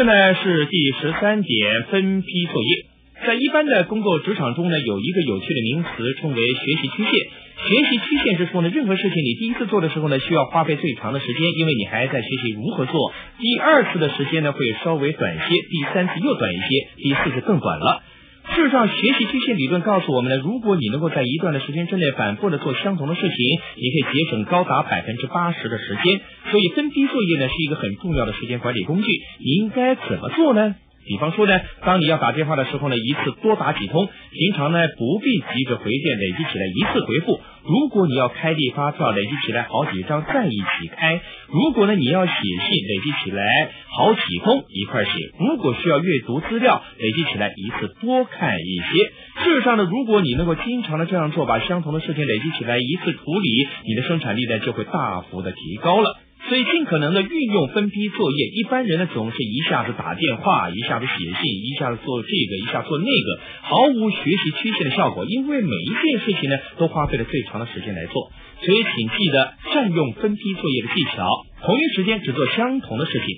这呢是第十三点，分批作业。在一般的工作职场中呢，有一个有趣的名词称为学习曲线。学习曲线是说呢，任何事情你第一次做的时候呢，需要花费最长的时间，因为你还在学习如何做。第二次的时间呢，会稍微短些，第三次又短一些，第四次更短了。事实上，学习机械理论告诉我们呢，如果你能够在一段的时间之内反复的做相同的事情，你可以节省高达百分之八十的时间。所以，分批作业呢是一个很重要的时间管理工具。你应该怎么做呢？比方说呢，当你要打电话的时候呢，一次多打几通。平常呢，不必急着回电，累积起来一次回复。如果你要开立发票，累积起来好几张再一起开。如果呢，你要写信，累积起来好几封一块写。如果需要阅读资料，累积起来一次多看一些。事实上呢，如果你能够经常的这样做，把相同的事情累积起来一次处理，你的生产力呢就会大幅的提高了。所以，尽可能的运用分批作业。一般人呢，总是一下子打电话，一下子写信，一下子做这个，一下做那个，毫无学习曲线的效果。因为每一件事情呢，都花费了最长的时间来做。所以，请记得善用分批作业的技巧，同一时间只做相同的事情。